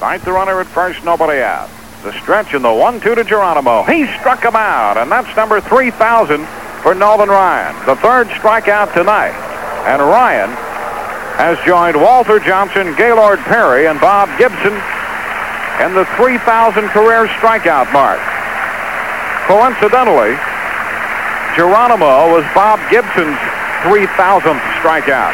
Ninth, the runner at first, nobody out. The stretch and the one-two to Geronimo. He struck him out, and that's number 3,000 for Nolan Ryan. The third strikeout tonight. And Ryan has joined Walter Johnson, Gaylord Perry, and Bob Gibson in the 3,000 career strikeout mark. Coincidentally, Geronimo was Bob Gibson's 3,000th strikeout.